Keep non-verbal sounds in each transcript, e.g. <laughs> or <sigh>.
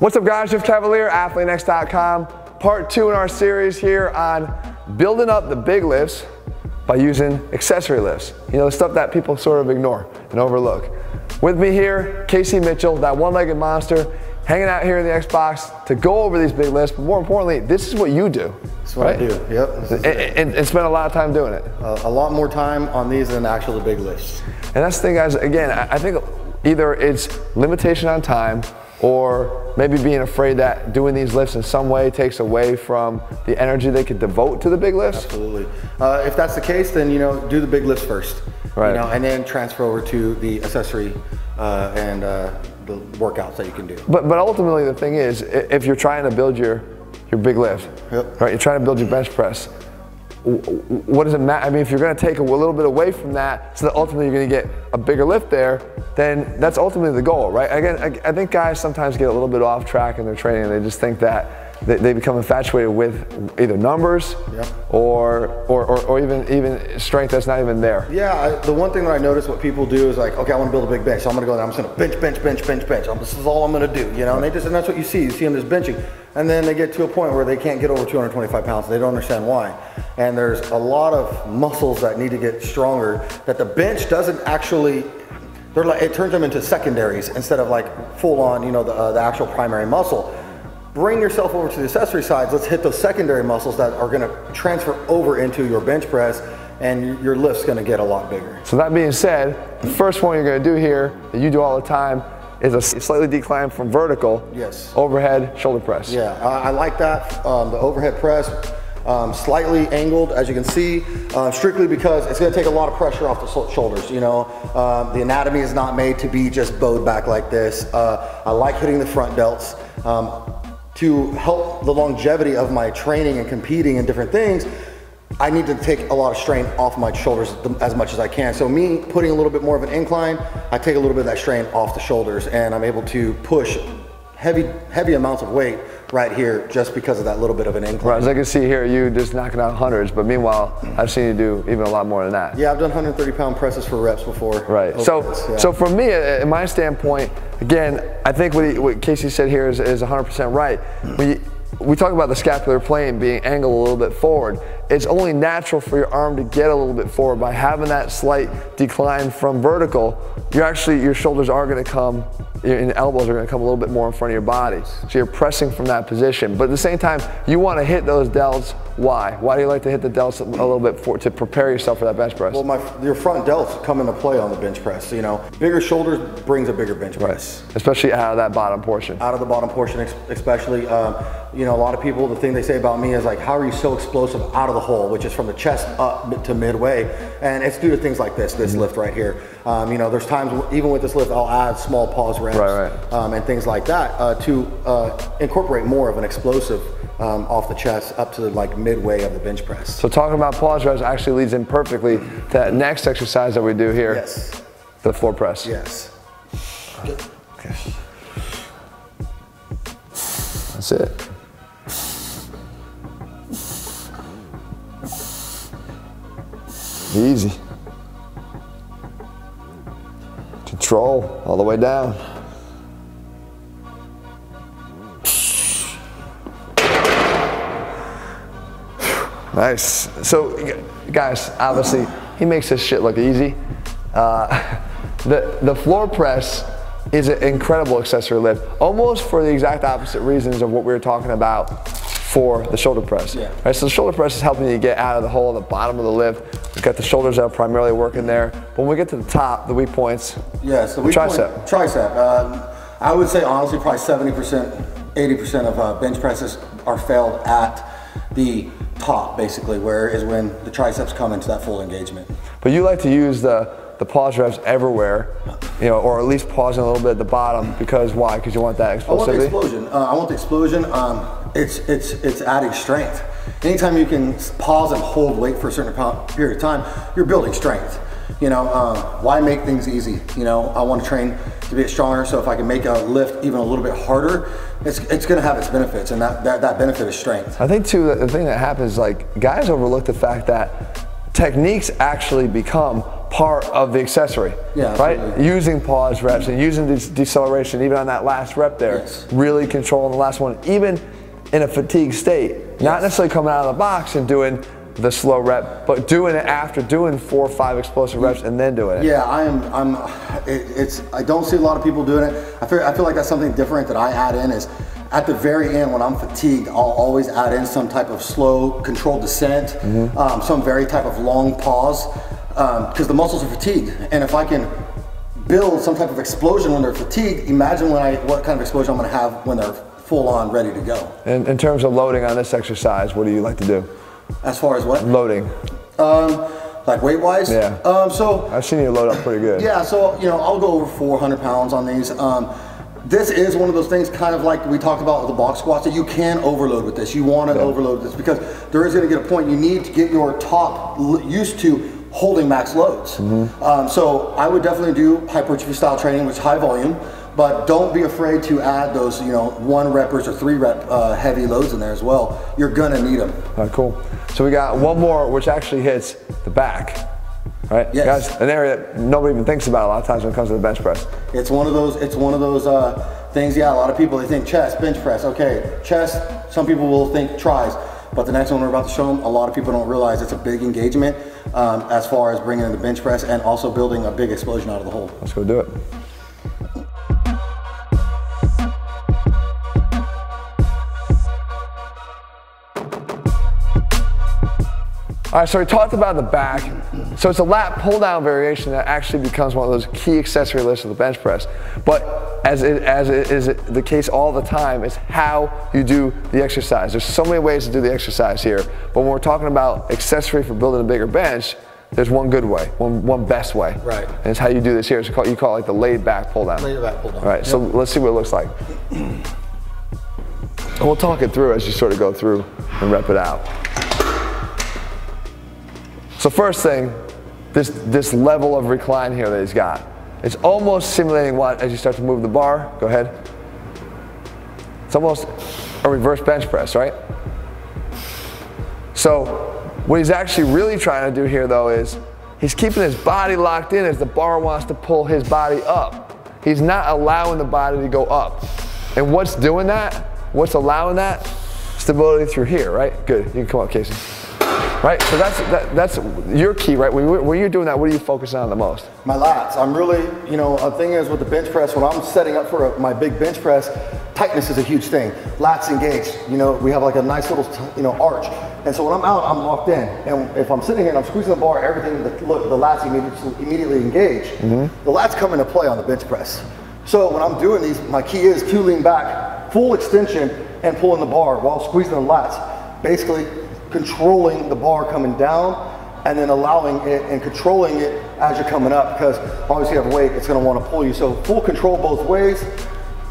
What's up guys, Jeff Cavaliere, AthleanX.com. Part two in our series here on building up the big lifts by using accessory lifts. You know, the stuff that people sort of ignore and overlook. With me here, Casey Mitchell, that one-legged monster, hanging out here in the Xbox to go over these big lifts, but more importantly, this is what you do. That's what right? I do, yep. And, and, and spend a lot of time doing it. A, a lot more time on these than actually the big lifts. And that's the thing, guys, again, I I think either it's limitation on time or maybe being afraid that doing these lifts in some way takes away from the energy they could devote to the big lifts. Absolutely. Uh, if that's the case, then you know do the big lifts first. Right. You know, and then transfer over to the accessory uh, and uh, the workouts that you can do. But but ultimately the thing is, if you're trying to build your your big lift, Yep. right? You're trying to build your bench press. What does it matter? I mean, if you're going to take a little bit away from that, so that ultimately you're going to get a bigger lift there, then that's ultimately the goal, right? Again, I, I think guys sometimes get a little bit off track in their training. They just think that they, they become infatuated with either numbers or, or, or or even even strength that's not even there. Yeah, I, the one thing that I notice what people do is like, okay, I want to build a big bench, so I'm going to go there. I'm just going to bench, bench, bench, bench, bench. Um, This is all I'm going to do, you know. And they just, and that's what you see. You see them just benching, and then they get to a point where they can't get over 225 pounds. They don't understand why. And there's a lot of muscles that need to get stronger that the bench doesn't actually. They're like it turns them into secondaries instead of like full on, you know, the, uh, the actual primary muscle. Bring yourself over to the accessory sides. Let's hit those secondary muscles that are going to transfer over into your bench press, and your lift's going to get a lot bigger. So that being said, the first one you're going to do here that you do all the time is a slightly decline from vertical. Yes. Overhead shoulder press. Yeah, I, I like that. Um, the overhead press, um, slightly angled, as you can see, uh, strictly because it's going to take a lot of pressure off the shoulders. You know, um, the anatomy is not made to be just bowed back like this. Uh, I like hitting the front delts. To help the longevity of my training and competing and different things, I need to take a lot of strain off my shoulders as much as I can. So me putting a little bit more of an incline, I take a little bit of that strain off the shoulders and I'm able to push heavy, heavy amounts of weight right here just because of that little bit of an incline. Right, as I can see here, you just knocking out hundreds, but meanwhile, I've seen you do even a lot more than that. Yeah, I've done 130 pound presses for reps before. Right. So, Overheads, yeah. so for me, uh, in my standpoint, again, I think what, he, what Casey said here is, is 100% right. You, we talk about the scapular plane being angled a little bit forward. It's only natural for your arm to get a little bit forward by having that slight decline from vertical. You're actually your shoulders are going to come, your and elbows are going to come a little bit more in front of your body. So you're pressing from that position. But at the same time, you want to hit those delts. Why? Why do you like to hit the delts a little bit for, to prepare yourself for that bench press? Well, my your front delts come into play on the bench press. You know, bigger shoulders brings a bigger bench press. Especially out of that bottom portion. out of the bottom portion, especially. Um, you know, a lot of people, the thing they say about me is like, how are you so explosive out of the hole, which is from the chest up to midway? And it's due to things like this, Mm-hmm. this lift right here. Um, you know, there's times, even with this lift, I'll add small pause reps Right, right. Um, and things like that uh, to uh, incorporate more of an explosive um, off the chest up to like midway of the bench press. So talking about pause reps actually leads in perfectly to that next exercise that we do here, Yes, the floor press. yes. That's it. Easy. Control all the way down. Nice. So, guys, obviously, he makes this shit look easy. Uh, <laughs> the the floor press is an incredible accessory lift, almost for the exact opposite reasons of what we were talking about for the shoulder press. Yeah. Right. So the shoulder press is helping you get out of the hole at the bottom of the lift. Got the shoulders are primarily working there. But when we get to the top, the weak points, Yes, the The weak tricep. Point, tricep. Um, I would say honestly, probably 70%, 80% of uh, bench presses are failed at the top, basically, where is when the triceps come into that full engagement. But you like to use the, the pause reps everywhere, you know, or at least pausing a little bit at the bottom because why? Because you want that I want the explosion. Uh, I want the explosion. Um, it's it's it's adding strength. Anytime you can pause and hold weight for a certain amount- period of time, you're building strength. You know, um, why make things easy? You know, I want to train to be stronger. So if I can make a lift even a little bit harder, it's it's going to have its benefits, and that, that that benefit is strength. I think too the thing that happens like guys overlook the fact that techniques actually become part of the accessory. Yeah, Right? absolutely. Using pause reps and using this deceleration, even on that last rep there, Yes. really controlling the last one, even in a fatigue state. Not necessarily coming out of the box and doing the slow rep, but doing it after doing four or five explosive reps and then doing it. Yeah, I am. I'm. It, it's. I don't see a lot of people doing it. I feel. I feel like that's something different that I add in is. At the very end, when I'm fatigued, I'll always add in some type of slow, controlled descent, Mm-hmm. um, some very type of long pause, because the muscles are fatigued. And if I can build some type of explosion when they're fatigued, imagine when I what kind of explosion I'm going to have when they're full on, ready to go. In, in terms of loading on this exercise, what do you like to do? As far as what, Loading. um, like weight wise, Yeah. Um, so I've seen you load up pretty good. Yeah, so you know, I'll go over 400 pounds on these. Um, this is one of those things, kind of like we talked about with the box squats, that you can overload with this. You want to overload this because there is going to get a point you need to get your top used to holding max loads. Mm -hmm. Um, so I would definitely do hypertrophy style training, which is high volume. But don't be afraid to add those, you know, one reppers or three rep uh, heavy loads in there as well. You're gonna need them. All right, cool. So we got one more, which actually hits the back. All right, Yes. guys, an area that nobody even thinks about a lot of times when it comes to the bench press. It's one of those. It's one of those uh, things. Yeah, a lot of people they think chest, bench press. Okay, chest. Some people will think tries, but the next one we're about to show them, a lot of people don't realize it's a big engagement um, as far as bringing in the bench press and also building a big explosion out of the hole. Let's go do it. All right, so we talked about the back. So it's a lat pull down variation that actually becomes one of those key accessory lifts of the bench press. But as it, as it is the case all the time, it's how you do the exercise. There's so many ways to do the exercise here. But when we're talking about accessory for building a bigger bench, there's one good way, one, one best way. Right. And it's how you do this here. It's called, you call it like the laid back pull down. Laid back pull down. All right, so let's see what it looks like. And we'll talk it through as you sort of go through and rep it out. So first thing, this, this level of recline here that he's got. It's almost simulating what as you start to move the bar. Go ahead. It's almost a reverse bench press, right? So what he's actually really trying to do here though is he's keeping his body locked in as the bar wants to pull his body up. He's not allowing the body to go up. And what's doing that? What's allowing that? Stability through here, right? Good. You can come up, Casey. Right? So that's that, that's your key, right? When, when you're doing that, what are you focusing on the most? My lats. I'm really, you know, a thing is with the bench press, when I'm setting up for a, my big bench press, tightness is a huge thing. Lats engaged. You know, we have like a nice little, you know, arch. And so when I'm out, I'm locked in. And if I'm sitting here and I'm squeezing the bar, everything, the, look, the lats immediately, immediately engage. Mm-hmm. The lats come into play on the bench press. So when I'm doing these, my key is to lean back, full extension, and pulling the bar while squeezing the lats. Basically, controlling the bar coming down and then allowing it and controlling it as you're coming up because obviously you have weight, it's gonna wanna pull you. So full control both ways.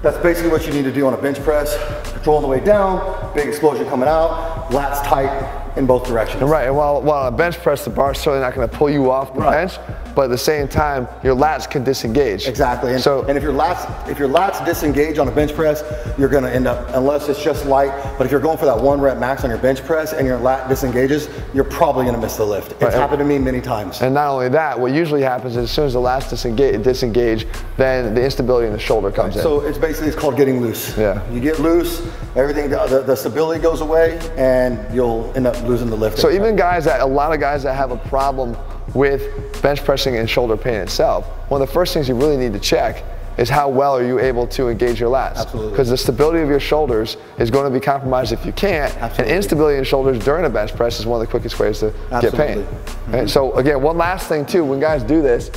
That's basically what you need to do on a bench press. Controlling the way down, big explosion coming out, lats tight in both directions. Right, and while, while a bench press, the bar's certainly not going to pull you off the Right. bench, but at the same time, your lats can disengage. Exactly. And, so, and if your lats if your lats disengage on a bench press, you're gonna end up unless it's just light. But if you're going for that one rep max on your bench press and your lat disengages, you're probably gonna miss the lift. It's Right. happened to me many times. and not only that, what usually happens is as soon as the lats disengage, disengage then the instability in the shoulder comes in. So it's basically it's called getting loose. Yeah. You get loose, everything the, the, the stability goes away, and you'll end up losing the lift. So even guys that, a lot of guys that have a problem with bench pressing and shoulder pain itself, one of the first things you really need to check is how well are you able to engage your lats. Absolutely. Because the stability of your shoulders is going to be compromised if you can't. And instability in shoulders during a bench press is one of the quickest ways to get pain. Absolutely. Okay, So again, one last thing too, when guys do this,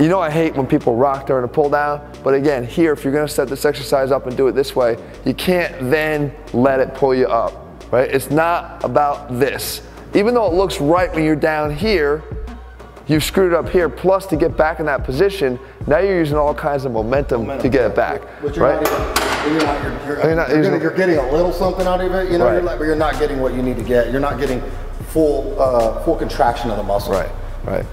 you know I hate when people rock during a pull down, but again, here, if you're gonna set this exercise up and do it this way, you can't then let it pull you up, right? It's not about this. Even though it looks right when you're down here, you've screwed it up here, plus to get back in that position, now you're using all kinds of momentum, to get it back, you're right? not even, you're not, you're, you're, You're not you're getting, you're getting a little something out of it, you know, Right. you're like, but you're not getting what you need to get. You're not getting full uh, full contraction of the muscle. Right, right.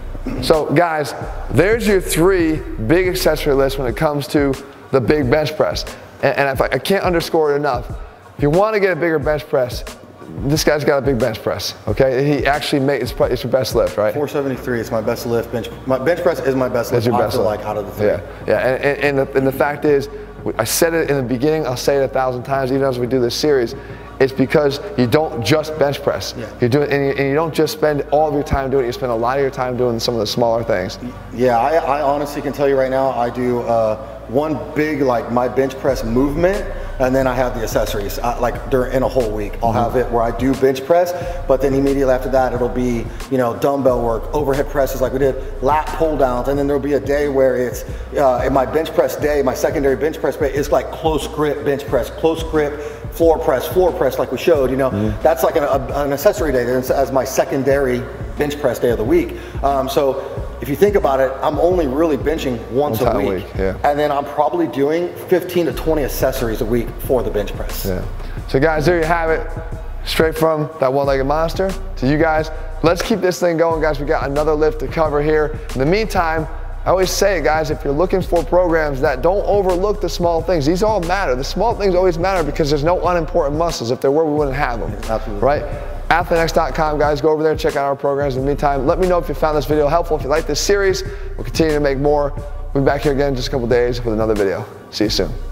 So, guys, there's your three big accessory lifts when it comes to the big bench press. And, and if I, I can't underscore it enough. If you want to get a bigger bench press, this guy's got a big bench press. Okay, he actually makes it's, it's your best lift, right? 473 It's my best lift. Bench, my bench press is my best That's lift. your I best feel lift. like out of the three. Yeah, yeah, and, and, and, the, and the fact is, I said it in the beginning. I'll say it a thousand times, even as we do this series. It's because you don't just bench press. Yeah. You're doing, and you, and you don't just spend all of your time doing it. You spend a lot of your time doing some of the smaller things. Yeah, I, I honestly can tell you right now, I do uh, one big like my bench press movement, and then I have the accessories. I, like during in a whole week, I'll have it where I do bench press, but then immediately after that, it'll be you know dumbbell work, overhead presses like we did, lat pull downs, and then there'll be a day where it's uh, in my bench press day, my secondary bench press day is like close grip bench press, close grip floor press, floor press like we showed. You know, that's like an, a, an accessory day as as my secondary bench press day of the week. Um, so. If you think about it, I'm only really benching once One a time a week, week, yeah. and then I'm probably doing 15 to 20 accessories a week for the bench press. Yeah. So guys, there you have it. Straight from that one-legged monster to you guys. Let's keep this thing going, guys. We got another lift to cover here. In the meantime, I always say, guys, if you're looking for programs that don't overlook the small things, these all matter. The small things always matter because there's no unimportant muscles. If there were, we wouldn't have them. Absolutely. Right? AthleanX.com, guys. Go over there, and check out our programs. In the meantime, let me know if you found this video helpful. If you like this series, we'll continue to make more. We'll be back here again in just a couple days with another video. See you soon.